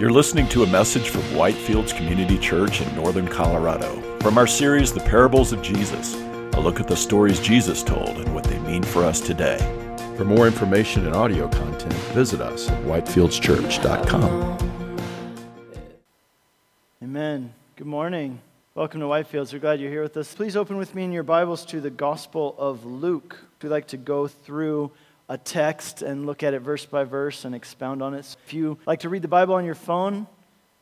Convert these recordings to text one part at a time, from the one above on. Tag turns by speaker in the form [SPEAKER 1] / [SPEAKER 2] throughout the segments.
[SPEAKER 1] You're listening to a message from Whitefields Community Church in northern Colorado from our series, The Parables of Jesus, a look at the stories Jesus told and what they mean for us today. For more information and audio content, visit us at whitefieldschurch.com.
[SPEAKER 2] Amen. Good morning. Welcome to Whitefields. We're glad you're here with us. Please open with me in your Bibles to the Gospel of Luke. We'd like to go through a text and look at it verse by verse and expound on it. So If you like to read the Bible on your phone,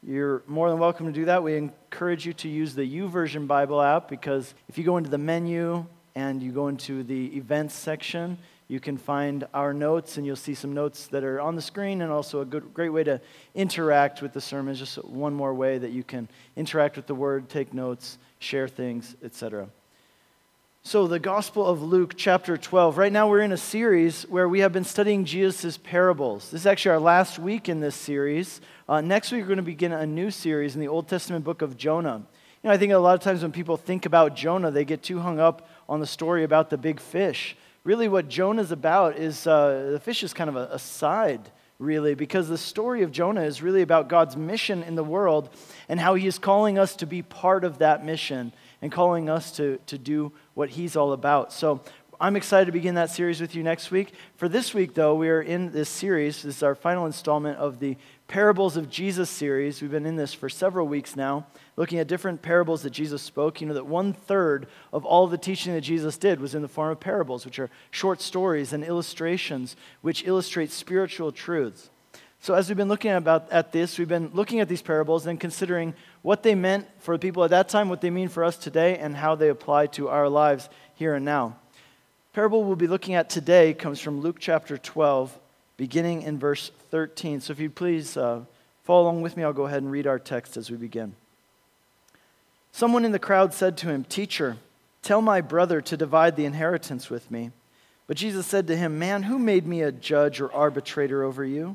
[SPEAKER 2] you're more than welcome to do that. We encourage you to use the YouVersion Bible app because if you go into the menu and you go into the events section, you can find our notes and you'll see some notes that are on the screen and also a good, great way to interact with the sermon. Just one more way that you can interact with the word, take notes, share things, etc. So, the Gospel of Luke, chapter 12. Right now, we're in a series where we have been studying Jesus' parables. This is actually our last week in this series. Uh, next week, we're going to begin a new series in the Old Testament book of Jonah. You know, I think a lot of times when people think about Jonah, they get too hung up on the story about the big fish. Really, what Jonah's about is uh, the fish is kind of a, a side really, because the story of Jonah is really about God's mission in the world and how he is calling us to be part of that mission and calling us to, to do what he's all about. So I'm excited to begin that series with you next week. For this week, though, we are in this series. This is our final installment of the Parables of Jesus series. We've been in this for several weeks now, looking at different parables that Jesus spoke. You know that one third of all the teaching that Jesus did was in the form of parables, which are short stories and illustrations which illustrate spiritual truths. So, as we've been looking about, at this, we've been looking at these parables and considering what they meant for the people at that time, what they mean for us today, and how they apply to our lives here and now. Parable we'll be looking at today comes from Luke chapter 12, beginning in verse 13. So, if you'd please uh, follow along with me, I'll go ahead and read our text as we begin. Someone in the crowd said to him, Teacher, tell my brother to divide the inheritance with me. But Jesus said to him, Man, who made me a judge or arbitrator over you?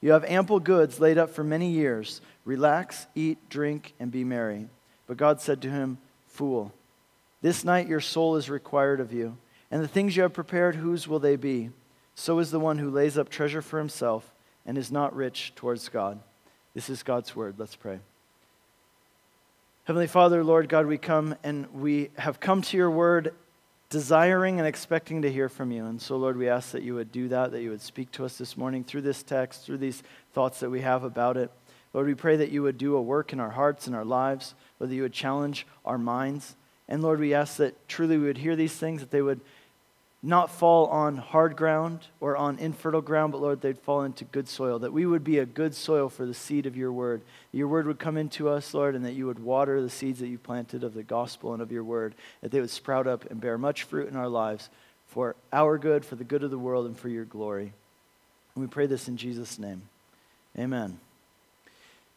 [SPEAKER 2] you have ample goods laid up for many years. Relax, eat, drink, and be merry. But God said to him, Fool, this night your soul is required of you, and the things you have prepared, whose will they be? So is the one who lays up treasure for himself and is not rich towards God. This is God's word. Let's pray. Heavenly Father, Lord God, we come and we have come to your word desiring and expecting to hear from you. And so, Lord, we ask that you would do that, that you would speak to us this morning through this text, through these thoughts that we have about it. Lord, we pray that you would do a work in our hearts and our lives, whether you would challenge our minds. And Lord, we ask that truly we would hear these things, that they would not fall on hard ground or on infertile ground, but Lord, they'd fall into good soil, that we would be a good soil for the seed of your word. Your word would come into us, Lord, and that you would water the seeds that you planted of the gospel and of your word, that they would sprout up and bear much fruit in our lives for our good, for the good of the world, and for your glory. And we pray this in Jesus' name. Amen.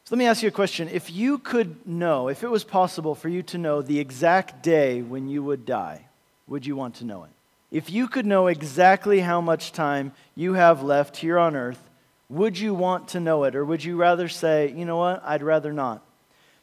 [SPEAKER 2] So let me ask you a question. If you could know, if it was possible for you to know the exact day when you would die, would you want to know it? If you could know exactly how much time you have left here on earth, would you want to know it? Or would you rather say, you know what, I'd rather not?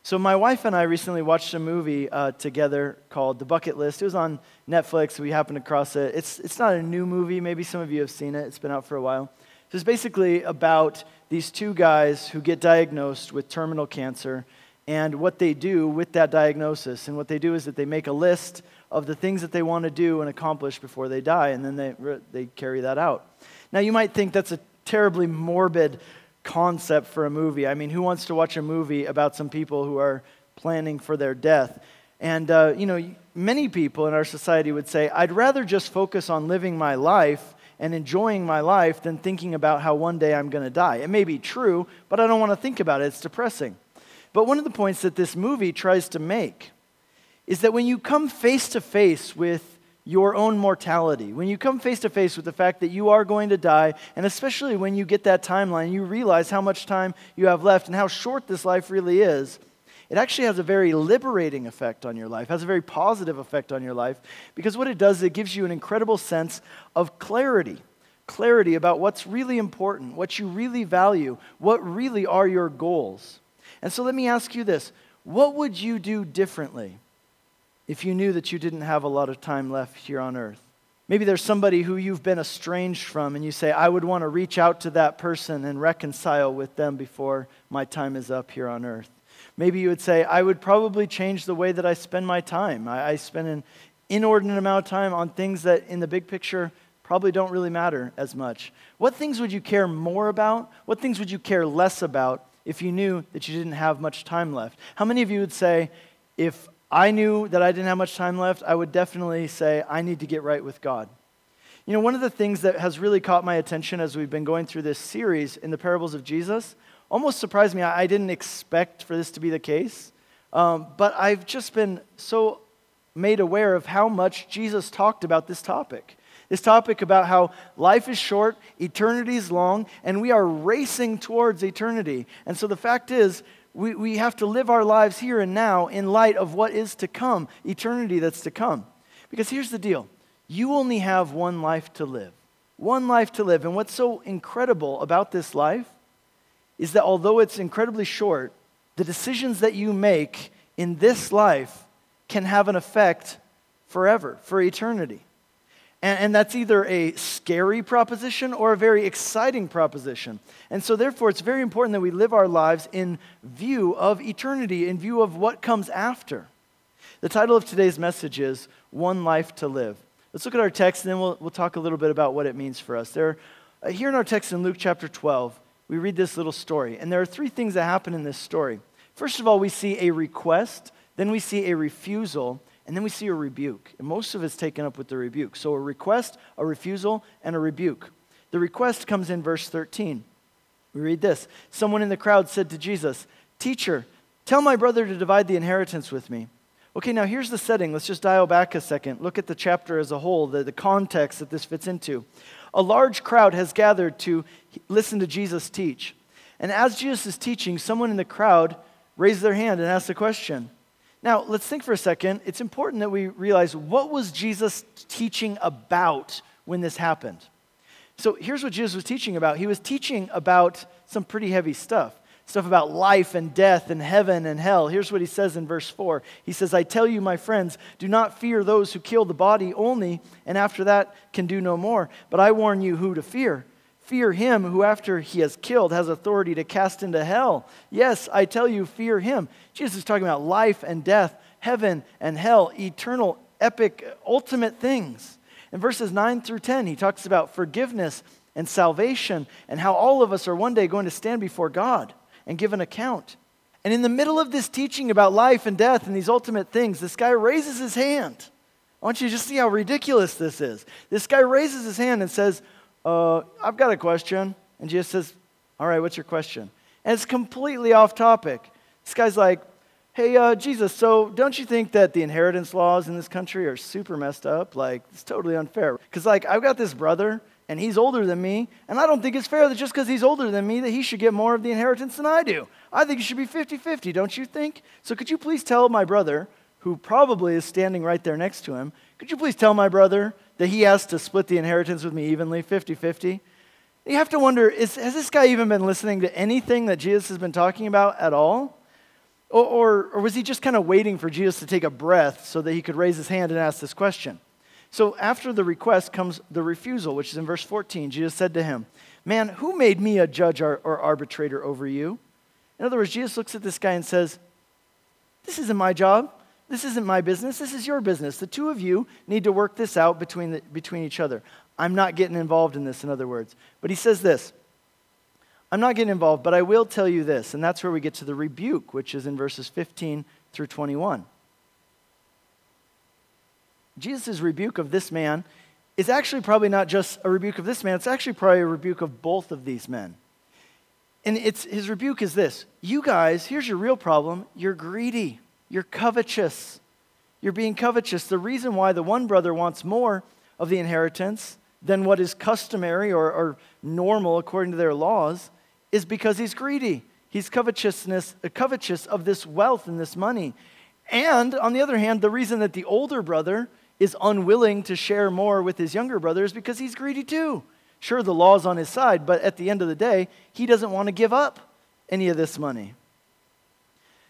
[SPEAKER 2] So, my wife and I recently watched a movie uh, together called The Bucket List. It was on Netflix. We happened across it. It's, it's not a new movie. Maybe some of you have seen it, it's been out for a while. So, it's basically about these two guys who get diagnosed with terminal cancer and what they do with that diagnosis. And what they do is that they make a list of the things that they want to do and accomplish before they die, and then they, they carry that out. Now, you might think that's a terribly morbid concept for a movie. I mean, who wants to watch a movie about some people who are planning for their death? And, uh, you know, many people in our society would say, I'd rather just focus on living my life and enjoying my life than thinking about how one day I'm going to die. It may be true, but I don't want to think about it. It's depressing. But one of the points that this movie tries to make is that when you come face to face with your own mortality, when you come face to face with the fact that you are going to die, and especially when you get that timeline, you realize how much time you have left and how short this life really is, it actually has a very liberating effect on your life, has a very positive effect on your life, because what it does, is it gives you an incredible sense of clarity. Clarity about what's really important, what you really value, what really are your goals. And so let me ask you this what would you do differently if you knew that you didn't have a lot of time left here on earth? Maybe there's somebody who you've been estranged from, and you say, I would want to reach out to that person and reconcile with them before my time is up here on earth. Maybe you would say, I would probably change the way that I spend my time. I, I spend an inordinate amount of time on things that, in the big picture, probably don't really matter as much. What things would you care more about? What things would you care less about if you knew that you didn't have much time left? How many of you would say, if I knew that I didn't have much time left, I would definitely say, I need to get right with God. You know, one of the things that has really caught my attention as we've been going through this series in the parables of Jesus almost surprised me. I didn't expect for this to be the case, um, but I've just been so made aware of how much Jesus talked about this topic. This topic about how life is short, eternity is long, and we are racing towards eternity. And so the fact is, we, we have to live our lives here and now in light of what is to come, eternity that's to come. Because here's the deal you only have one life to live. One life to live. And what's so incredible about this life is that although it's incredibly short, the decisions that you make in this life can have an effect forever, for eternity. And, and, that's either a scary proposition or a very exciting proposition. And so, therefore, it's very important that we live our lives in view of eternity, in view of what comes after. The title of today's message is One Life to Live. Let's look at our text and then we'll, we'll talk a little bit about what it means for us. There, uh, here in our text in Luke chapter 12, we read this little story. And there are three things that happen in this story. First of all, we see a request, then we see a refusal, and then we see a rebuke. And most of it's taken up with the rebuke. So a request, a refusal, and a rebuke. The request comes in verse 13. We read this Someone in the crowd said to Jesus, Teacher, tell my brother to divide the inheritance with me. Okay, now here's the setting. Let's just dial back a second. Look at the chapter as a whole, the, the context that this fits into. A large crowd has gathered to listen to Jesus teach. And as Jesus is teaching, someone in the crowd raised their hand and asked a question. Now, let's think for a second. It's important that we realize what was Jesus teaching about when this happened. So here's what Jesus was teaching about. He was teaching about some pretty heavy stuff. Stuff about life and death and heaven and hell. Here's what he says in verse 4. He says, I tell you, my friends, do not fear those who kill the body only, and after that can do no more. But I warn you who to fear. Fear him who, after he has killed, has authority to cast into hell. Yes, I tell you, fear him. Jesus is talking about life and death, heaven and hell, eternal, epic, ultimate things. In verses 9 through 10, he talks about forgiveness and salvation and how all of us are one day going to stand before God and give an account. And in the middle of this teaching about life and death and these ultimate things, this guy raises his hand. I want you to just see how ridiculous this is. This guy raises his hand and says, uh, I've got a question. And Jesus says, All right, what's your question? And it's completely off topic. This guy's like, Hey, uh, Jesus, so don't you think that the inheritance laws in this country are super messed up? Like, it's totally unfair. Because, like, I've got this brother, and he's older than me, and I don't think it's fair that just because he's older than me that he should get more of the inheritance than I do. I think it should be 50 50, don't you think? So, could you please tell my brother, who probably is standing right there next to him, could you please tell my brother that he has to split the inheritance with me evenly, 50 50. You have to wonder is, has this guy even been listening to anything that Jesus has been talking about at all? Or, or, or was he just kind of waiting for Jesus to take a breath so that he could raise his hand and ask this question? So after the request comes the refusal, which is in verse 14. Jesus said to him, Man, who made me a judge or, or arbitrator over you? In other words, Jesus looks at this guy and says, This isn't my job. This isn't my business. This is your business. The two of you need to work this out between, the, between each other. I'm not getting involved in this, in other words. But he says this I'm not getting involved, but I will tell you this. And that's where we get to the rebuke, which is in verses 15 through 21. Jesus' rebuke of this man is actually probably not just a rebuke of this man, it's actually probably a rebuke of both of these men. And it's, his rebuke is this You guys, here's your real problem you're greedy. You're covetous. You're being covetous. The reason why the one brother wants more of the inheritance than what is customary or, or normal according to their laws is because he's greedy. He's covetousness, uh, covetous of this wealth and this money. And on the other hand, the reason that the older brother is unwilling to share more with his younger brother is because he's greedy too. Sure, the law's on his side, but at the end of the day, he doesn't want to give up any of this money.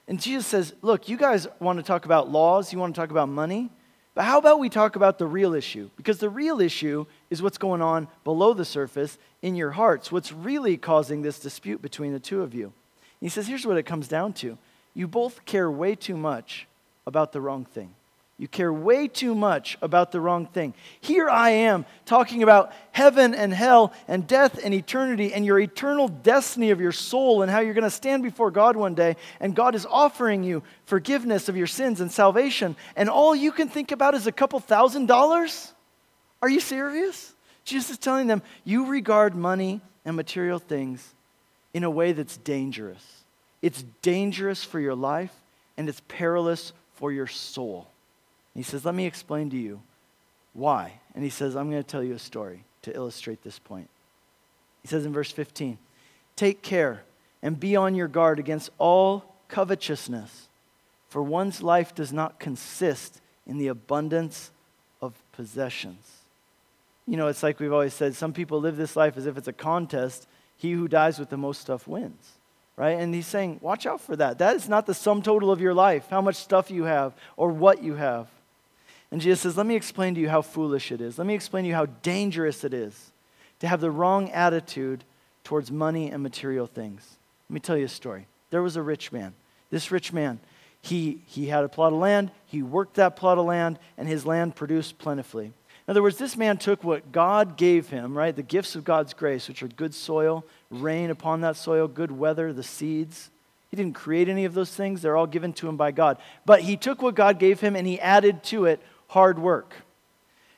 [SPEAKER 2] And Jesus says, Look, you guys want to talk about laws, you want to talk about money, but how about we talk about the real issue? Because the real issue is what's going on below the surface in your hearts, what's really causing this dispute between the two of you. And he says, Here's what it comes down to you both care way too much about the wrong thing. You care way too much about the wrong thing. Here I am talking about heaven and hell and death and eternity and your eternal destiny of your soul and how you're going to stand before God one day. And God is offering you forgiveness of your sins and salvation. And all you can think about is a couple thousand dollars? Are you serious? Jesus is telling them, you regard money and material things in a way that's dangerous. It's dangerous for your life and it's perilous for your soul. He says, Let me explain to you why. And he says, I'm going to tell you a story to illustrate this point. He says in verse 15, Take care and be on your guard against all covetousness, for one's life does not consist in the abundance of possessions. You know, it's like we've always said some people live this life as if it's a contest. He who dies with the most stuff wins right? And he's saying, watch out for that. That is not the sum total of your life, how much stuff you have or what you have. And Jesus says, Let me explain to you how foolish it is. Let me explain to you how dangerous it is to have the wrong attitude towards money and material things. Let me tell you a story. There was a rich man. This rich man, he, he had a plot of land, he worked that plot of land, and his land produced plentifully. In other words, this man took what God gave him, right? The gifts of God's grace, which are good soil, rain upon that soil, good weather, the seeds. He didn't create any of those things, they're all given to him by God. But he took what God gave him and he added to it hard work.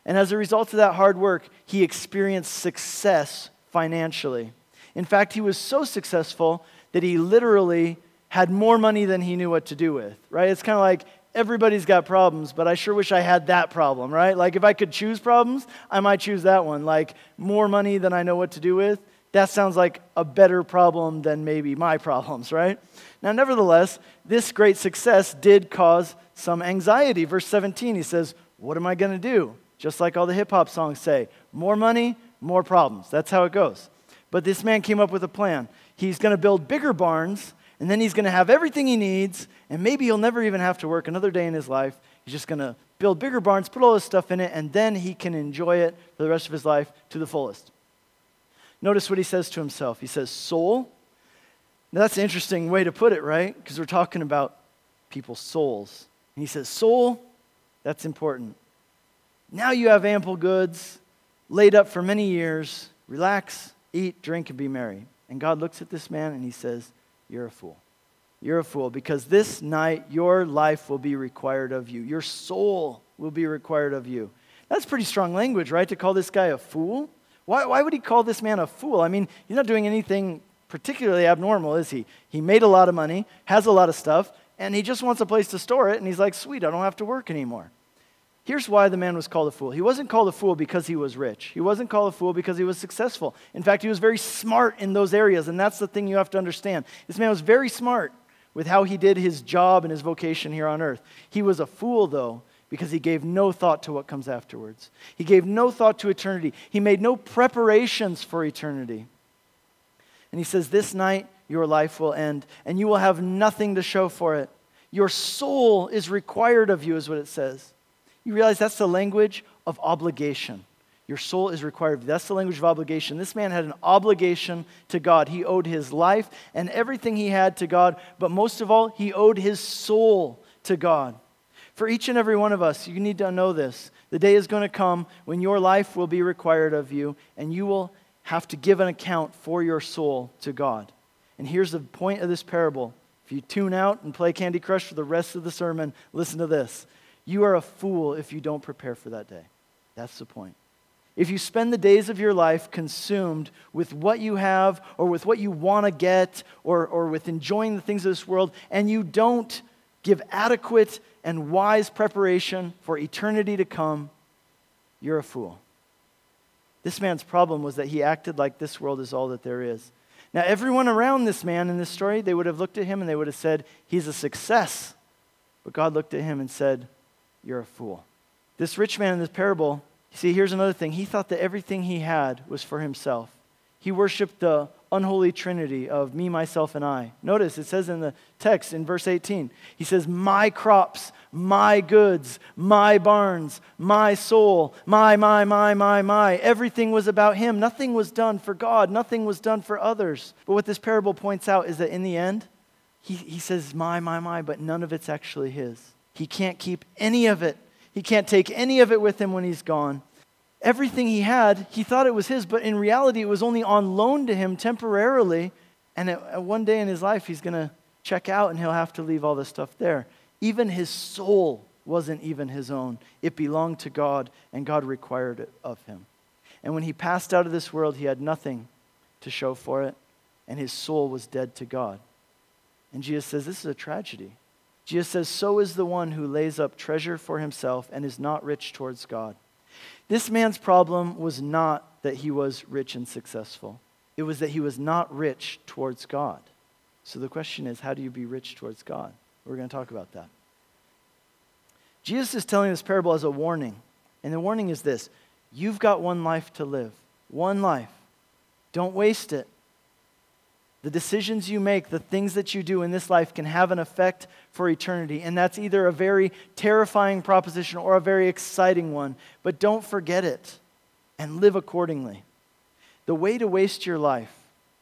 [SPEAKER 2] And as a result of that hard work, he experienced success financially. In fact, he was so successful that he literally had more money than he knew what to do with, right? It's kind of like everybody's got problems, but I sure wish I had that problem, right? Like if I could choose problems, I might choose that one. Like more money than I know what to do with. That sounds like a better problem than maybe my problems, right? Now, nevertheless, this great success did cause some anxiety. Verse 17, he says, What am I going to do? Just like all the hip hop songs say more money, more problems. That's how it goes. But this man came up with a plan. He's going to build bigger barns, and then he's going to have everything he needs, and maybe he'll never even have to work another day in his life. He's just going to build bigger barns, put all this stuff in it, and then he can enjoy it for the rest of his life to the fullest. Notice what he says to himself. He says, Soul. Now, that's an interesting way to put it, right? Because we're talking about people's souls. And he says, Soul, that's important. Now you have ample goods laid up for many years. Relax, eat, drink, and be merry. And God looks at this man and he says, You're a fool. You're a fool because this night your life will be required of you. Your soul will be required of you. That's pretty strong language, right? To call this guy a fool. Why, why would he call this man a fool? I mean, he's not doing anything particularly abnormal, is he? He made a lot of money, has a lot of stuff, and he just wants a place to store it, and he's like, sweet, I don't have to work anymore. Here's why the man was called a fool. He wasn't called a fool because he was rich. He wasn't called a fool because he was successful. In fact, he was very smart in those areas, and that's the thing you have to understand. This man was very smart with how he did his job and his vocation here on earth. He was a fool, though, because he gave no thought to what comes afterwards. He gave no thought to eternity. He made no preparations for eternity. And he says, This night your life will end, and you will have nothing to show for it. Your soul is required of you, is what it says. You realize that's the language of obligation. Your soul is required of you. That's the language of obligation. This man had an obligation to God. He owed his life and everything he had to God, but most of all, he owed his soul to God. For each and every one of us, you need to know this. The day is going to come when your life will be required of you, and you will have to give an account for your soul to God. And here's the point of this parable. If you tune out and play Candy Crush for the rest of the sermon, listen to this. You are a fool if you don't prepare for that day. That's the point. If you spend the days of your life consumed with what you have or with what you want to get or, or with enjoying the things of this world, and you don't give adequate and wise preparation for eternity to come, you're a fool. This man's problem was that he acted like this world is all that there is. Now, everyone around this man in this story, they would have looked at him and they would have said, He's a success. But God looked at him and said, You're a fool. This rich man in this parable, see, here's another thing. He thought that everything he had was for himself. He worshiped the unholy trinity of me, myself, and I. Notice it says in the text in verse 18, he says, My crops, my goods, my barns, my soul, my, my, my, my, my. Everything was about him. Nothing was done for God, nothing was done for others. But what this parable points out is that in the end, he, he says, My, my, my, but none of it's actually his. He can't keep any of it. He can't take any of it with him when he's gone. Everything he had, he thought it was his, but in reality, it was only on loan to him temporarily. And at, one day in his life, he's going to check out and he'll have to leave all this stuff there. Even his soul wasn't even his own, it belonged to God, and God required it of him. And when he passed out of this world, he had nothing to show for it, and his soul was dead to God. And Jesus says, This is a tragedy. Jesus says, So is the one who lays up treasure for himself and is not rich towards God. This man's problem was not that he was rich and successful, it was that he was not rich towards God. So the question is, how do you be rich towards God? We're going to talk about that. Jesus is telling this parable as a warning. And the warning is this you've got one life to live, one life. Don't waste it. The decisions you make, the things that you do in this life can have an effect for eternity. And that's either a very terrifying proposition or a very exciting one. But don't forget it and live accordingly. The way to waste your life,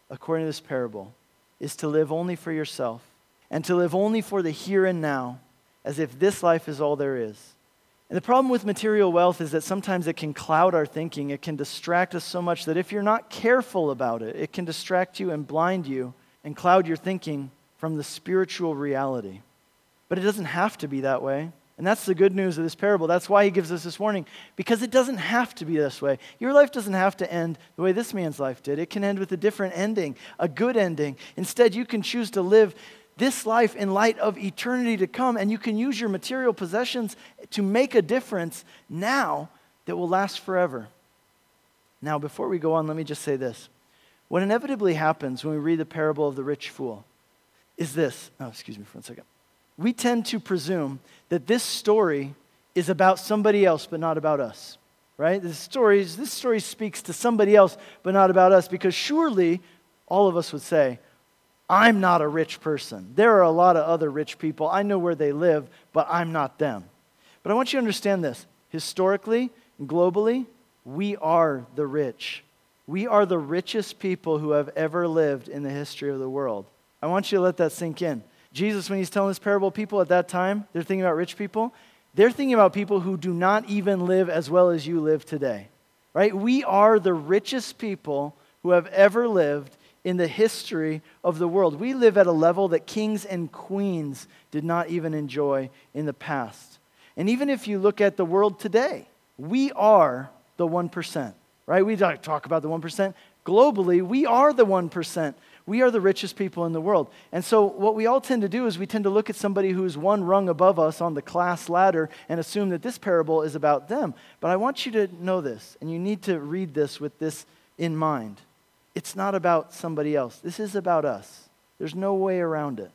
[SPEAKER 2] according to this parable, is to live only for yourself and to live only for the here and now, as if this life is all there is. And the problem with material wealth is that sometimes it can cloud our thinking. It can distract us so much that if you're not careful about it, it can distract you and blind you and cloud your thinking from the spiritual reality. But it doesn't have to be that way. And that's the good news of this parable. That's why he gives us this warning, because it doesn't have to be this way. Your life doesn't have to end the way this man's life did. It can end with a different ending, a good ending. Instead, you can choose to live this life in light of eternity to come, and you can use your material possessions to make a difference now that will last forever. Now, before we go on, let me just say this. What inevitably happens when we read the parable of the rich fool is this. Oh, excuse me for one second. We tend to presume that this story is about somebody else, but not about us, right? This story, this story speaks to somebody else, but not about us, because surely all of us would say, I'm not a rich person. There are a lot of other rich people. I know where they live, but I'm not them. But I want you to understand this. Historically, globally, we are the rich. We are the richest people who have ever lived in the history of the world. I want you to let that sink in. Jesus, when he's telling this parable, people at that time, they're thinking about rich people. They're thinking about people who do not even live as well as you live today. Right? We are the richest people who have ever lived in the history of the world. We live at a level that kings and queens did not even enjoy in the past. And even if you look at the world today, we are the 1%, right? We talk about the 1%. Globally, we are the 1%. We are the richest people in the world. And so, what we all tend to do is we tend to look at somebody who's one rung above us on the class ladder and assume that this parable is about them. But I want you to know this, and you need to read this with this in mind. It's not about somebody else. This is about us. There's no way around it.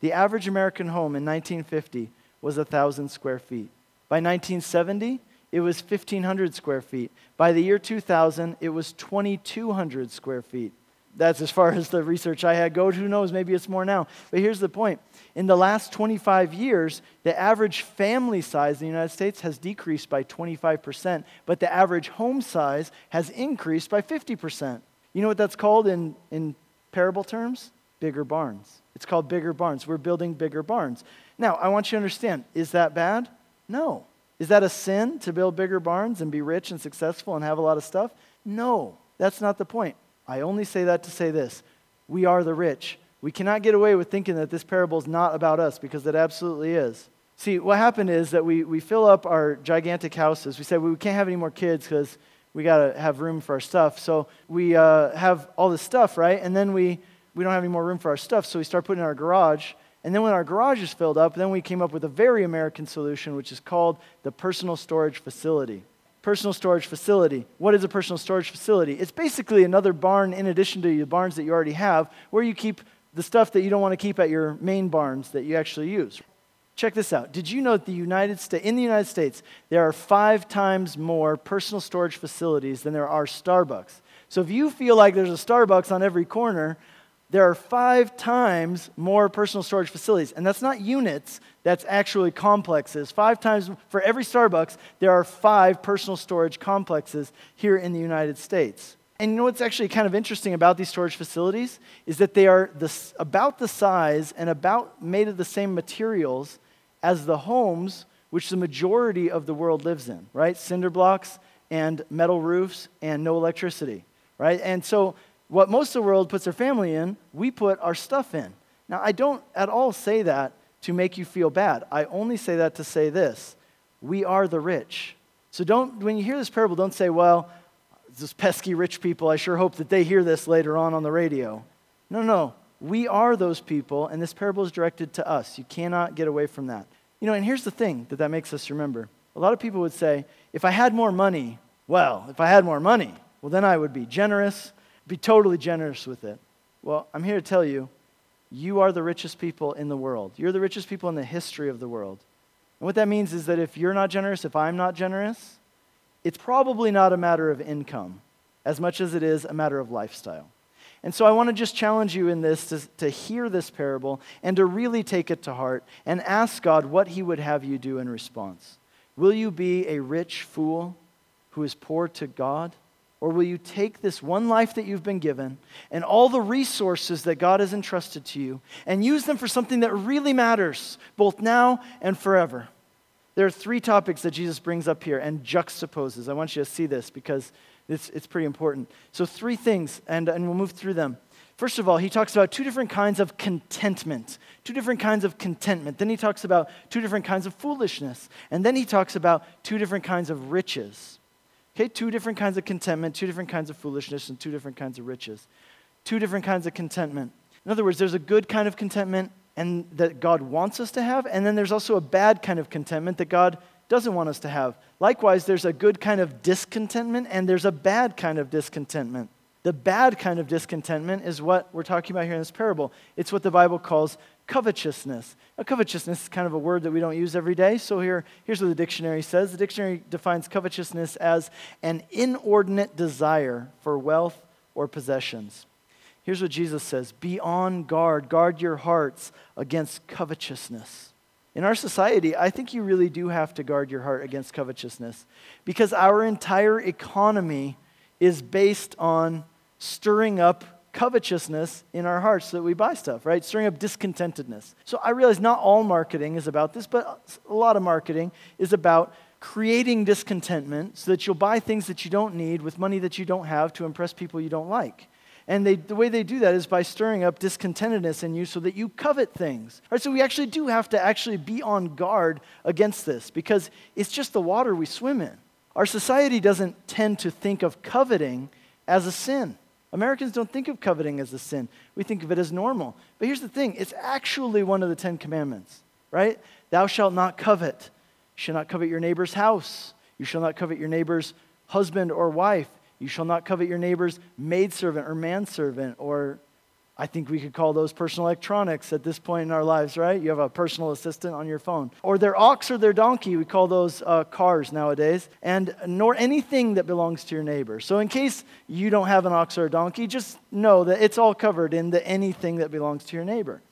[SPEAKER 2] The average American home in 1950 was 1,000 square feet. By 1970, it was 1,500 square feet. By the year 2000, it was 2,200 square feet. That's as far as the research I had goes. Who knows? Maybe it's more now. But here's the point. In the last 25 years, the average family size in the United States has decreased by 25%, but the average home size has increased by 50%. You know what that's called in, in parable terms? Bigger barns. It's called bigger barns. We're building bigger barns. Now, I want you to understand is that bad? No. Is that a sin to build bigger barns and be rich and successful and have a lot of stuff? No. That's not the point. I only say that to say this we are the rich. We cannot get away with thinking that this parable is not about us because it absolutely is. See, what happened is that we, we fill up our gigantic houses. We said well, we can't have any more kids because we got to have room for our stuff. So we uh, have all this stuff, right? And then we, we don't have any more room for our stuff, so we start putting in our garage. And then when our garage is filled up, then we came up with a very American solution, which is called the personal storage facility. personal storage facility. What is a personal storage facility? It's basically another barn in addition to the barns that you already have, where you keep the stuff that you don't want to keep at your main barns that you actually use. Check this out. Did you know that the United in the United States, there are five times more personal storage facilities than there are Starbucks? So if you feel like there's a Starbucks on every corner, there are five times more personal storage facilities. And that's not units, that's actually complexes. Five times for every Starbucks, there are five personal storage complexes here in the United States. And you know what's actually kind of interesting about these storage facilities is that they are the, about the size and about made of the same materials as the homes which the majority of the world lives in, right? Cinder blocks and metal roofs and no electricity right? And so, what most of the world puts their family in, we put our stuff in. Now, I don't at all say that to make you feel bad. I only say that to say this we are the rich. So, don't, when you hear this parable, don't say, well, those pesky rich people, I sure hope that they hear this later on on the radio. No, no. We are those people, and this parable is directed to us. You cannot get away from that. You know, and here's the thing that that makes us remember. A lot of people would say, if I had more money, well, if I had more money, well, then I would be generous, be totally generous with it. Well, I'm here to tell you, you are the richest people in the world. You're the richest people in the history of the world. And what that means is that if you're not generous, if I'm not generous, it's probably not a matter of income as much as it is a matter of lifestyle. And so I want to just challenge you in this to, to hear this parable and to really take it to heart and ask God what He would have you do in response. Will you be a rich fool who is poor to God? Or will you take this one life that you've been given and all the resources that God has entrusted to you and use them for something that really matters, both now and forever? There are three topics that Jesus brings up here and juxtaposes. I want you to see this because it's, it's pretty important. So, three things, and, and we'll move through them. First of all, he talks about two different kinds of contentment. Two different kinds of contentment. Then he talks about two different kinds of foolishness. And then he talks about two different kinds of riches. Okay, two different kinds of contentment, two different kinds of foolishness, and two different kinds of riches. Two different kinds of contentment. In other words, there's a good kind of contentment and that God wants us to have, and then there's also a bad kind of contentment that God doesn't want us to have. Likewise, there's a good kind of discontentment and there's a bad kind of discontentment. The bad kind of discontentment is what we're talking about here in this parable. It's what the Bible calls covetousness. Now, covetousness is kind of a word that we don't use every day. So here, here's what the dictionary says. The dictionary defines covetousness as an inordinate desire for wealth or possessions. Here's what Jesus says Be on guard, guard your hearts against covetousness. In our society, I think you really do have to guard your heart against covetousness because our entire economy is based on stirring up covetousness in our hearts so that we buy stuff, right? Stirring up discontentedness. So I realize not all marketing is about this, but a lot of marketing is about creating discontentment so that you'll buy things that you don't need with money that you don't have to impress people you don't like. And they, the way they do that is by stirring up discontentedness in you so that you covet things. Right? So we actually do have to actually be on guard against this because it's just the water we swim in. Our society doesn't tend to think of coveting as a sin. Americans don't think of coveting as a sin. We think of it as normal. But here's the thing it's actually one of the Ten Commandments, right? Thou shalt not covet. You shall not covet your neighbor's house. You shall not covet your neighbor's husband or wife. You shall not covet your neighbor's maidservant or manservant or I think we could call those personal electronics at this point in our lives, right? You have a personal assistant on your phone. Or their ox or their donkey, we call those uh, cars nowadays, and nor anything that belongs to your neighbor. So, in case you don't have an ox or a donkey, just know that it's all covered in the anything that belongs to your neighbor.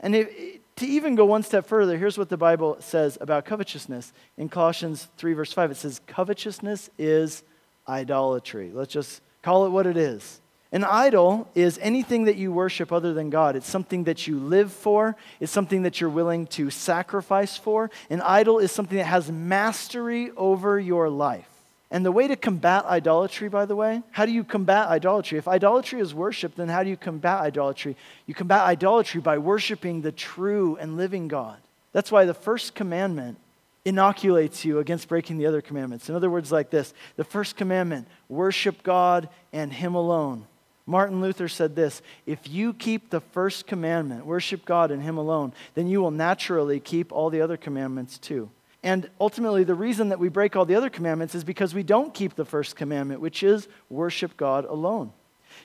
[SPEAKER 2] And to even go one step further, here's what the Bible says about covetousness. In Colossians 3, verse 5, it says, Covetousness is idolatry. Let's just call it what it is. An idol is anything that you worship other than God. It's something that you live for, it's something that you're willing to sacrifice for. An idol is something that has mastery over your life. And the way to combat idolatry, by the way, how do you combat idolatry? If idolatry is worship, then how do you combat idolatry? You combat idolatry by worshiping the true and living God. That's why the first commandment inoculates you against breaking the other commandments. In other words, like this the first commandment worship God and Him alone. Martin Luther said this If you keep the first commandment, worship God and Him alone, then you will naturally keep all the other commandments too. And ultimately, the reason that we break all the other commandments is because we don't keep the first commandment, which is worship God alone.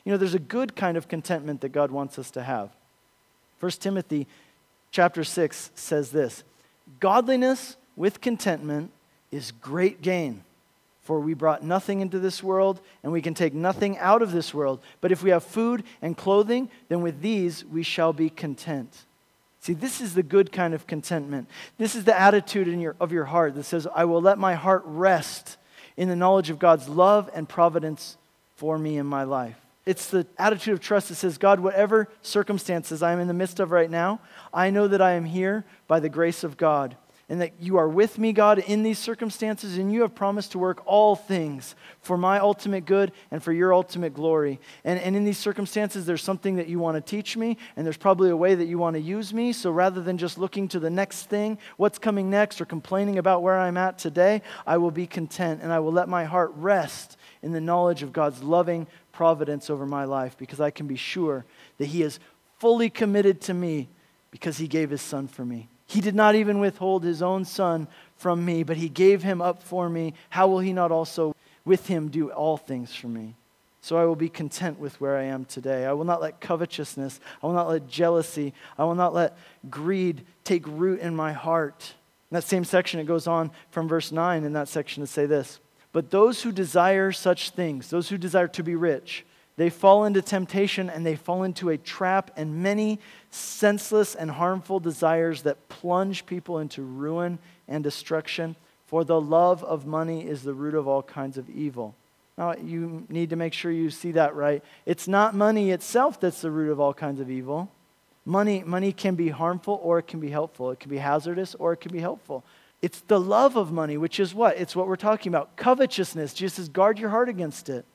[SPEAKER 2] You know, there's a good kind of contentment that God wants us to have. 1 Timothy chapter 6 says this Godliness with contentment is great gain. For we brought nothing into this world, and we can take nothing out of this world. But if we have food and clothing, then with these we shall be content. See, this is the good kind of contentment. This is the attitude in your, of your heart that says, I will let my heart rest in the knowledge of God's love and providence for me in my life. It's the attitude of trust that says, God, whatever circumstances I am in the midst of right now, I know that I am here by the grace of God and that you are with me, God, in these circumstances, and you have promised to work all things for my ultimate good and for your ultimate glory. And, and in these circumstances, there's something that you want to teach me, and there's probably a way that you want to use me. So rather than just looking to the next thing, what's coming next, or complaining about where I'm at today, I will be content, and I will let my heart rest in the knowledge of God's loving providence over my life because I can be sure that He is fully committed to me because He gave His Son for me. He did not even withhold his own son from me, but he gave him up for me. How will he not also with him do all things for me? So I will be content with where I am today. I will not let covetousness, I will not let jealousy, I will not let greed take root in my heart. In that same section, it goes on from verse 9 in that section to say this But those who desire such things, those who desire to be rich, they fall into temptation and they fall into a trap and many senseless and harmful desires that plunge people into ruin and destruction. For the love of money is the root of all kinds of evil. Now, you need to make sure you see that right. It's not money itself that's the root of all kinds of evil. Money, money can be harmful or it can be helpful. It can be hazardous or it can be helpful. It's the love of money, which is what? It's what we're talking about. Covetousness. Jesus says, guard your heart against it.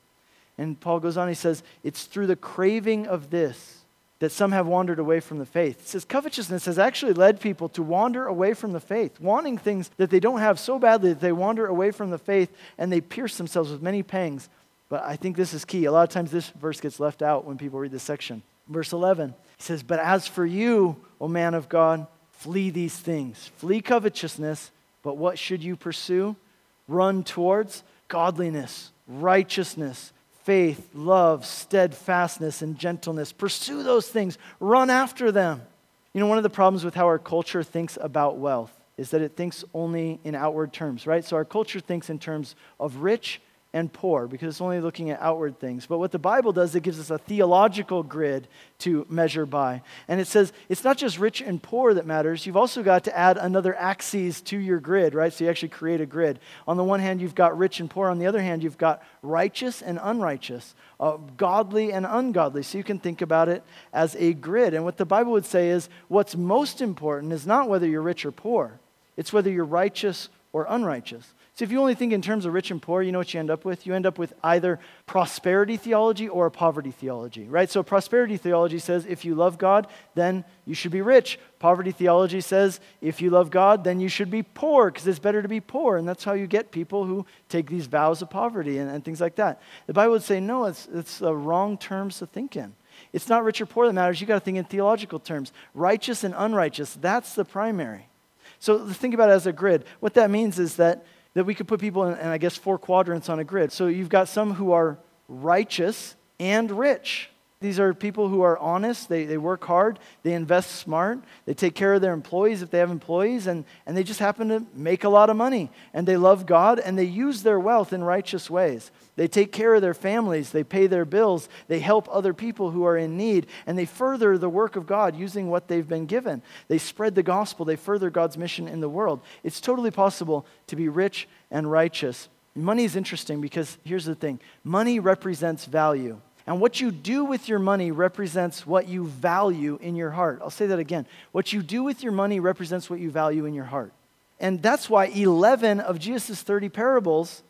[SPEAKER 2] And Paul goes on, he says, It's through the craving of this that some have wandered away from the faith. He says, Covetousness has actually led people to wander away from the faith, wanting things that they don't have so badly that they wander away from the faith and they pierce themselves with many pangs. But I think this is key. A lot of times this verse gets left out when people read this section. Verse 11, he says, But as for you, O man of God, flee these things. Flee covetousness, but what should you pursue? Run towards godliness, righteousness faith, love, steadfastness, and gentleness. Pursue those things, run after them. You know, one of the problems with how our culture thinks about wealth is that it thinks only in outward terms, right? So our culture thinks in terms of rich and poor because it's only looking at outward things. But what the Bible does, it gives us a theological grid to measure by. And it says it's not just rich and poor that matters. You've also got to add another axis to your grid, right? So you actually create a grid. On the one hand, you've got rich and poor. On the other hand, you've got righteous and unrighteous, uh, godly and ungodly. So you can think about it as a grid. And what the Bible would say is what's most important is not whether you're rich or poor, it's whether you're righteous or unrighteous. So if you only think in terms of rich and poor, you know what you end up with? You end up with either prosperity theology or a poverty theology, right? So prosperity theology says if you love God, then you should be rich. Poverty theology says if you love God, then you should be poor because it's better to be poor. And that's how you get people who take these vows of poverty and, and things like that. The Bible would say, no, it's, it's the wrong terms to think in. It's not rich or poor that matters. You've got to think in theological terms. Righteous and unrighteous, that's the primary. So think about it as a grid. What that means is that that we could put people in, in, I guess, four quadrants on a grid. So you've got some who are righteous and rich. These are people who are honest, they, they work hard, they invest smart, they take care of their employees if they have employees, and, and they just happen to make a lot of money. And they love God and they use their wealth in righteous ways. They take care of their families, they pay their bills, they help other people who are in need, and they further the work of God using what they've been given. They spread the gospel, they further God's mission in the world. It's totally possible to be rich and righteous. Money is interesting because here's the thing money represents value. And what you do with your money represents what you value in your heart. I'll say that again. What you do with your money represents what you value in your heart. And that's why 11 of Jesus' 30 parables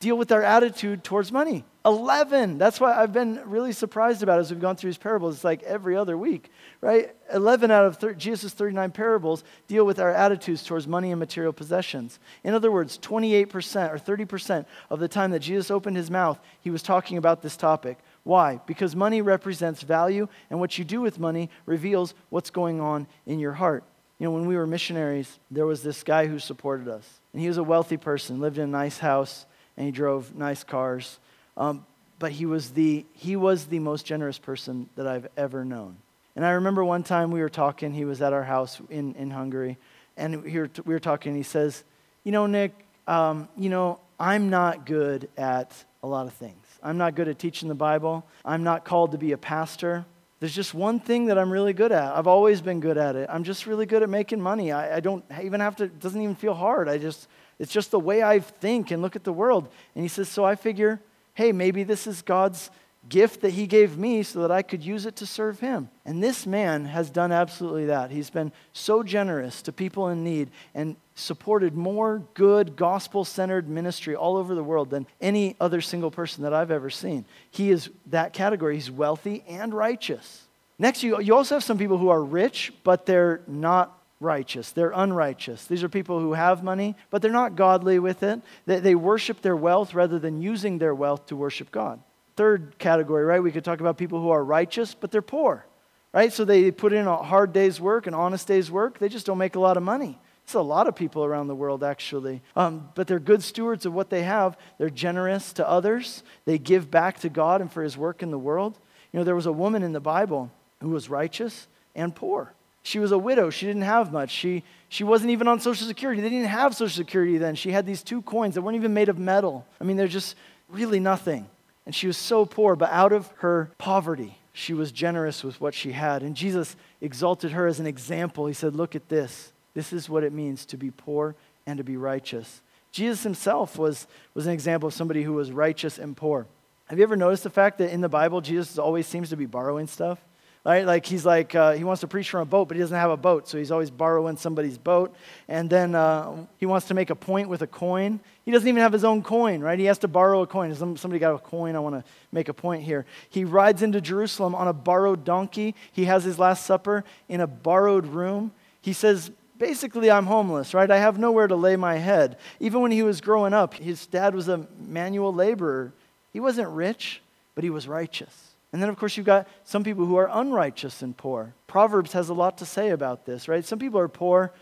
[SPEAKER 2] deal with our attitude towards money. 11. That's why I've been really surprised about as we've gone through his parables. It's like every other week, right? 11 out of thir- Jesus' 39 parables deal with our attitudes towards money and material possessions. In other words, 28% or 30% of the time that Jesus opened his mouth, he was talking about this topic. Why? Because money represents value, and what you do with money reveals what's going on in your heart. You know, when we were missionaries, there was this guy who supported us. And he was a wealthy person, lived in a nice house, and he drove nice cars. Um, but he was, the, he was the most generous person that I've ever known. And I remember one time we were talking, he was at our house in, in Hungary, and we were, we were talking, he says, You know, Nick, um, you know, I'm not good at a lot of things. I'm not good at teaching the Bible. I'm not called to be a pastor. There's just one thing that I'm really good at. I've always been good at it. I'm just really good at making money. I, I don't even have to, it doesn't even feel hard. I just, it's just the way I think and look at the world. And he says, So I figure, hey, maybe this is God's gift that he gave me so that I could use it to serve him. And this man has done absolutely that. He's been so generous to people in need and supported more good gospel centered ministry all over the world than any other single person that I've ever seen. He is that category. He's wealthy and righteous. Next, you, you also have some people who are rich, but they're not righteous. They're unrighteous. These are people who have money, but they're not godly with it. They, they worship their wealth rather than using their wealth to worship God. Third category, right? We could talk about people who are righteous, but they're poor, right? So they put in a hard day's work, an honest day's work. They just don't make a lot of money. It's a lot of people around the world, actually. Um, but they're good stewards of what they have. They're generous to others. They give back to God and for his work in the world. You know, there was a woman in the Bible who was righteous and poor. She was a widow. She didn't have much. She, she wasn't even on Social Security. They didn't have Social Security then. She had these two coins that weren't even made of metal. I mean, they're just really nothing. And she was so poor, but out of her poverty, she was generous with what she had. And Jesus exalted her as an example. He said, Look at this. This is what it means to be poor and to be righteous. Jesus himself was, was an example of somebody who was righteous and poor. Have you ever noticed the fact that in the Bible, Jesus always seems to be borrowing stuff? Right? Like he's like, uh, he wants to preach from a boat, but he doesn't have a boat, so he's always borrowing somebody's boat. And then uh, he wants to make a point with a coin. He doesn't even have his own coin, right? He has to borrow a coin. Somebody got a coin, I want to make a point here. He rides into Jerusalem on a borrowed donkey. He has his Last Supper in a borrowed room. He says, basically, I'm homeless, right? I have nowhere to lay my head. Even when he was growing up, his dad was a manual laborer. He wasn't rich, but he was righteous. And then, of course, you've got some people who are unrighteous and poor. Proverbs has a lot to say about this, right? Some people are poor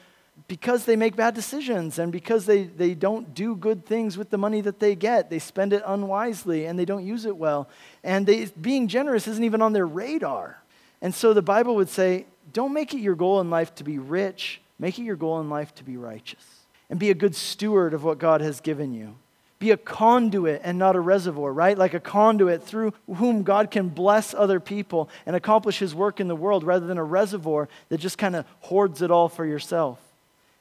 [SPEAKER 2] because they make bad decisions and because they, they don't do good things with the money that they get. They spend it unwisely and they don't use it well. And they, being generous isn't even on their radar. And so the Bible would say don't make it your goal in life to be rich, make it your goal in life to be righteous and be a good steward of what God has given you. Be a conduit and not a reservoir, right? Like a conduit through whom God can bless other people and accomplish his work in the world rather than a reservoir that just kind of hoards it all for yourself.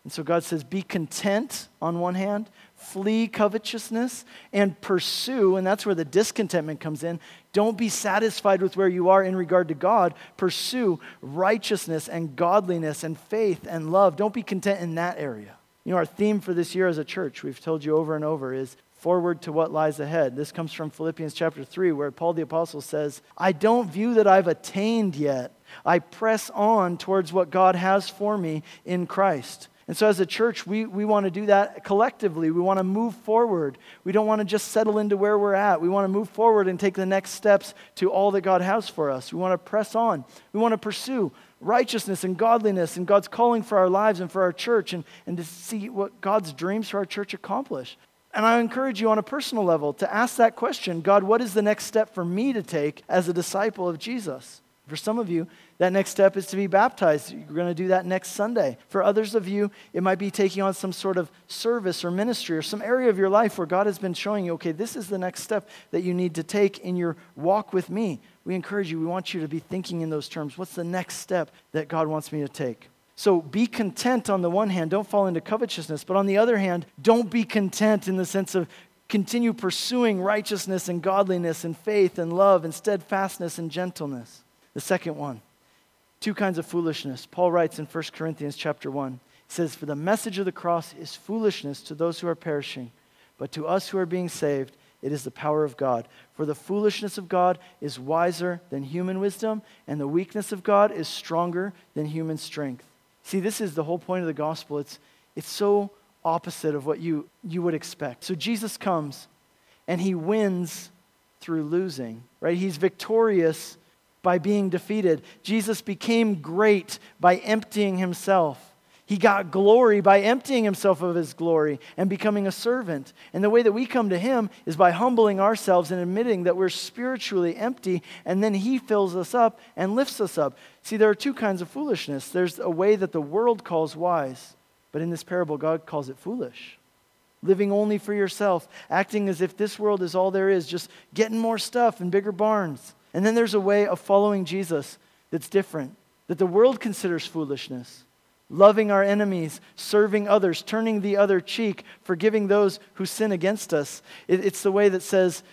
[SPEAKER 2] And so God says, be content on one hand, flee covetousness, and pursue, and that's where the discontentment comes in. Don't be satisfied with where you are in regard to God. Pursue righteousness and godliness and faith and love. Don't be content in that area. You know, our theme for this year as a church, we've told you over and over, is forward to what lies ahead. This comes from Philippians chapter 3, where Paul the Apostle says, I don't view that I've attained yet. I press on towards what God has for me in Christ. And so, as a church, we, we want to do that collectively. We want to move forward. We don't want to just settle into where we're at. We want to move forward and take the next steps to all that God has for us. We want to press on. We want to pursue righteousness and godliness and God's calling for our lives and for our church and, and to see what God's dreams for our church accomplish. And I encourage you on a personal level to ask that question God, what is the next step for me to take as a disciple of Jesus? For some of you, that next step is to be baptized. You're going to do that next Sunday. For others of you, it might be taking on some sort of service or ministry or some area of your life where God has been showing you, okay, this is the next step that you need to take in your walk with me. We encourage you, we want you to be thinking in those terms. What's the next step that God wants me to take? So be content on the one hand, don't fall into covetousness, but on the other hand, don't be content in the sense of continue pursuing righteousness and godliness and faith and love and steadfastness and gentleness. The second one, two kinds of foolishness. Paul writes in 1 Corinthians chapter 1. He says, For the message of the cross is foolishness to those who are perishing, but to us who are being saved, it is the power of God. For the foolishness of God is wiser than human wisdom, and the weakness of God is stronger than human strength. See, this is the whole point of the gospel. It's, it's so opposite of what you, you would expect. So Jesus comes and he wins through losing, right? He's victorious by being defeated. Jesus became great by emptying himself. He got glory by emptying himself of his glory and becoming a servant. And the way that we come to him is by humbling ourselves and admitting that we're spiritually empty, and then he fills us up and lifts us up. See, there are two kinds of foolishness there's a way that the world calls wise, but in this parable, God calls it foolish. Living only for yourself, acting as if this world is all there is, just getting more stuff and bigger barns. And then there's a way of following Jesus that's different, that the world considers foolishness loving our enemies, serving others, turning the other cheek, forgiving those who sin against us. It, it's the way that says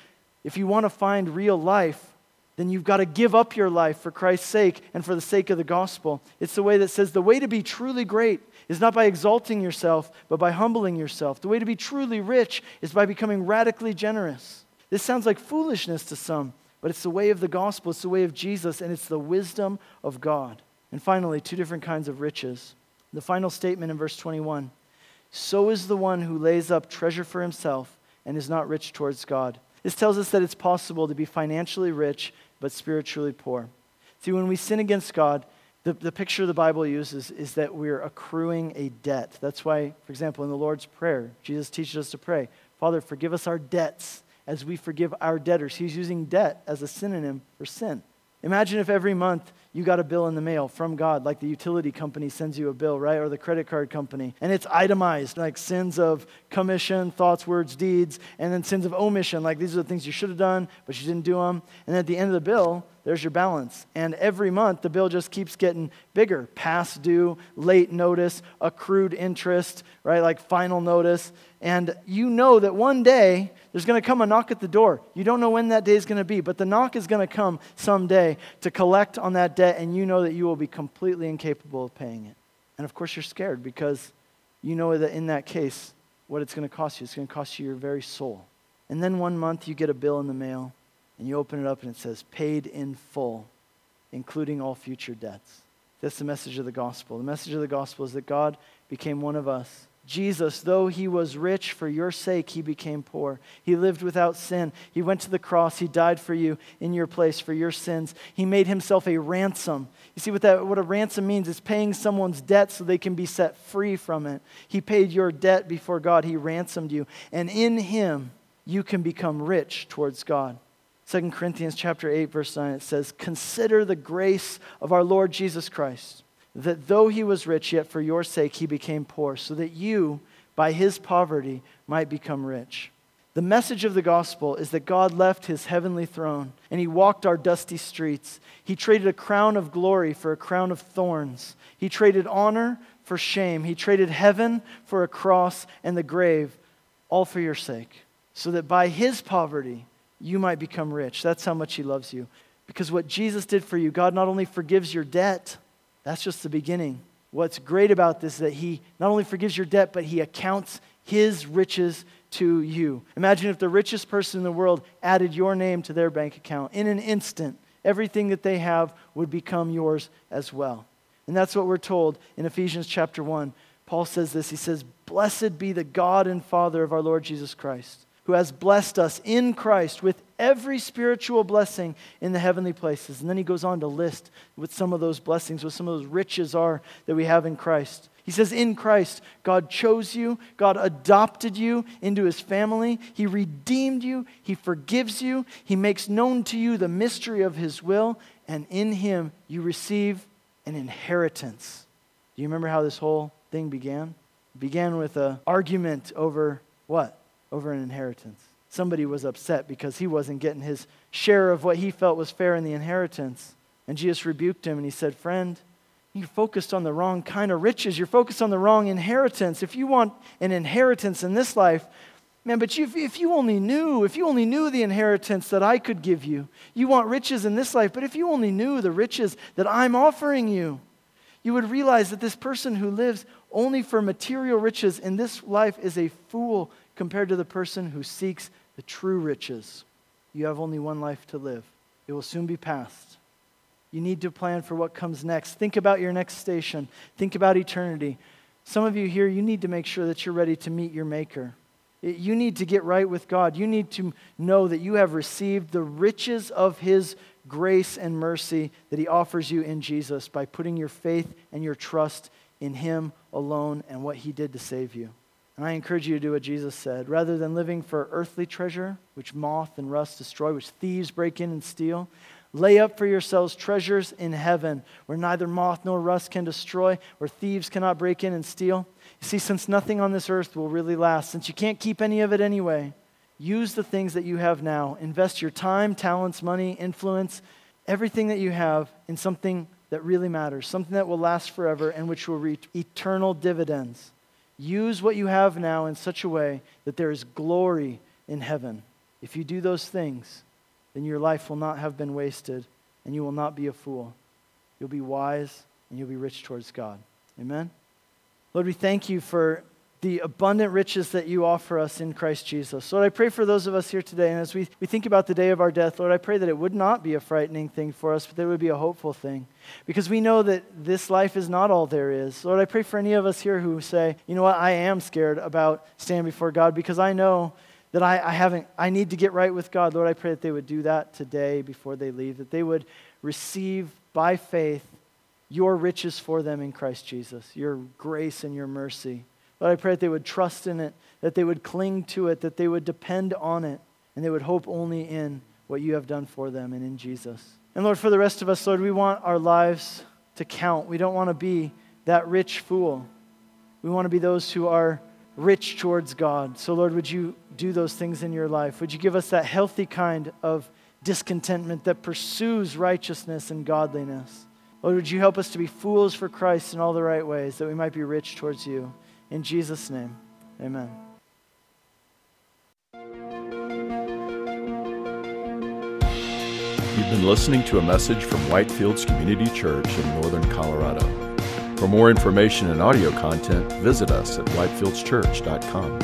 [SPEAKER 2] if you want to find real life, then you've got to give up your life for Christ's sake and for the sake of the gospel. It's the way that says the way to be truly great is not by exalting yourself, but by humbling yourself. The way to be truly rich is by becoming radically generous. This sounds like foolishness to some, but it's the way of the gospel, it's the way of Jesus, and it's the wisdom of God. And finally, two different kinds of riches. The final statement in verse 21 So is the one who lays up treasure for himself and is not rich towards God. This tells us that it's possible to be financially rich but spiritually poor. See, when we sin against God, the, the picture the Bible uses is that we're accruing a debt. That's why, for example, in the Lord's Prayer, Jesus teaches us to pray, Father, forgive us our debts as we forgive our debtors. He's using debt as a synonym for sin. Imagine if every month you got a bill in the mail from God, like the utility company sends you a bill, right? Or the credit card company. And it's itemized, like sins of commission, thoughts, words, deeds, and then sins of omission, like these are the things you should have done, but you didn't do them. And at the end of the bill, there's your balance. And every month, the bill just keeps getting bigger past due, late notice, accrued interest, right? Like final notice. And you know that one day there's going to come a knock at the door. You don't know when that day is going to be, but the knock is going to come someday to collect on that debt, and you know that you will be completely incapable of paying it. And of course, you're scared because you know that in that case, what it's going to cost you, it's going to cost you your very soul. And then one month you get a bill in the mail, and you open it up, and it says, paid in full, including all future debts. That's the message of the gospel. The message of the gospel is that God became one of us Jesus, though he was rich, for your sake he became poor. He lived without sin. He went to the cross. He died for you in your place for your sins. He made himself a ransom. You see what that what a ransom means? It's paying someone's debt so they can be set free from it. He paid your debt before God. He ransomed you. And in him you can become rich towards God. 2 Corinthians chapter 8 verse 9 it says, "Consider the grace of our Lord Jesus Christ." That though he was rich, yet for your sake he became poor, so that you, by his poverty, might become rich. The message of the gospel is that God left his heavenly throne and he walked our dusty streets. He traded a crown of glory for a crown of thorns. He traded honor for shame. He traded heaven for a cross and the grave, all for your sake, so that by his poverty you might become rich. That's how much he loves you. Because what Jesus did for you, God not only forgives your debt, that's just the beginning. What's great about this is that He not only forgives your debt, but He accounts His riches to you. Imagine if the richest person in the world added your name to their bank account. In an instant, everything that they have would become yours as well. And that's what we're told in Ephesians chapter 1. Paul says this He says, Blessed be the God and Father of our Lord Jesus Christ who has blessed us in Christ with every spiritual blessing in the heavenly places. And then he goes on to list what some of those blessings, what some of those riches are that we have in Christ. He says, In Christ, God chose you, God adopted you into his family, he redeemed you, he forgives you, he makes known to you the mystery of his will, and in him you receive an inheritance. Do you remember how this whole thing began? It began with an argument over what? over an inheritance. Somebody was upset because he wasn't getting his share of what he felt was fair in the inheritance. And Jesus rebuked him and he said, Friend, you're focused on the wrong kind of riches. You're focused on the wrong inheritance. If you want an inheritance in this life, man, but you, if you only knew, if you only knew the inheritance that I could give you, you want riches in this life, but if you only knew the riches that I'm offering you, you would realize that this person who lives only for material riches in this life is a fool compared to the person who seeks the true riches. You have only one life to live, it will soon be past. You need to plan for what comes next. Think about your next station, think about eternity. Some of you here, you need to make sure that you're ready to meet your Maker. You need to get right with God. You need to know that you have received the riches of His grace and mercy that He offers you in Jesus by putting your faith and your trust in Him alone and what He did to save you. And I encourage you to do what Jesus said. Rather than living for earthly treasure, which moth and rust destroy, which thieves break in and steal, lay up for yourselves treasures in heaven, where neither moth nor rust can destroy, where thieves cannot break in and steal. You see, since nothing on this earth will really last, since you can't keep any of it anyway, use the things that you have now. Invest your time, talents, money, influence, everything that you have in something that really matters, something that will last forever and which will reap eternal dividends. Use what you have now in such a way that there is glory in heaven. If you do those things, then your life will not have been wasted and you will not be a fool. You'll be wise and you'll be rich towards God. Amen? Lord, we thank you for the abundant riches that you offer us in Christ Jesus. Lord, I pray for those of us here today, and as we, we think about the day of our death, Lord, I pray that it would not be a frightening thing for us, but that it would be a hopeful thing. Because we know that this life is not all there is. Lord, I pray for any of us here who say, you know what, I am scared about standing before God because I know that I, I haven't, I need to get right with God. Lord, I pray that they would do that today before they leave, that they would receive by faith your riches for them in Christ Jesus, your grace and your mercy. Lord, I pray that they would trust in it, that they would cling to it, that they would depend on it, and they would hope only in what you have done for them and in Jesus. And Lord, for the rest of us, Lord, we want our lives to count. We don't want to be that rich fool. We want to be those who are rich towards God. So, Lord, would you do those things in your life? Would you give us that healthy kind of discontentment that pursues righteousness and godliness? Lord, would you help us to be fools for Christ in all the right ways, that we might be rich towards you? In Jesus' name, amen.
[SPEAKER 1] You've been listening to a message from Whitefields Community Church in Northern Colorado. For more information and audio content, visit us at whitefieldschurch.com.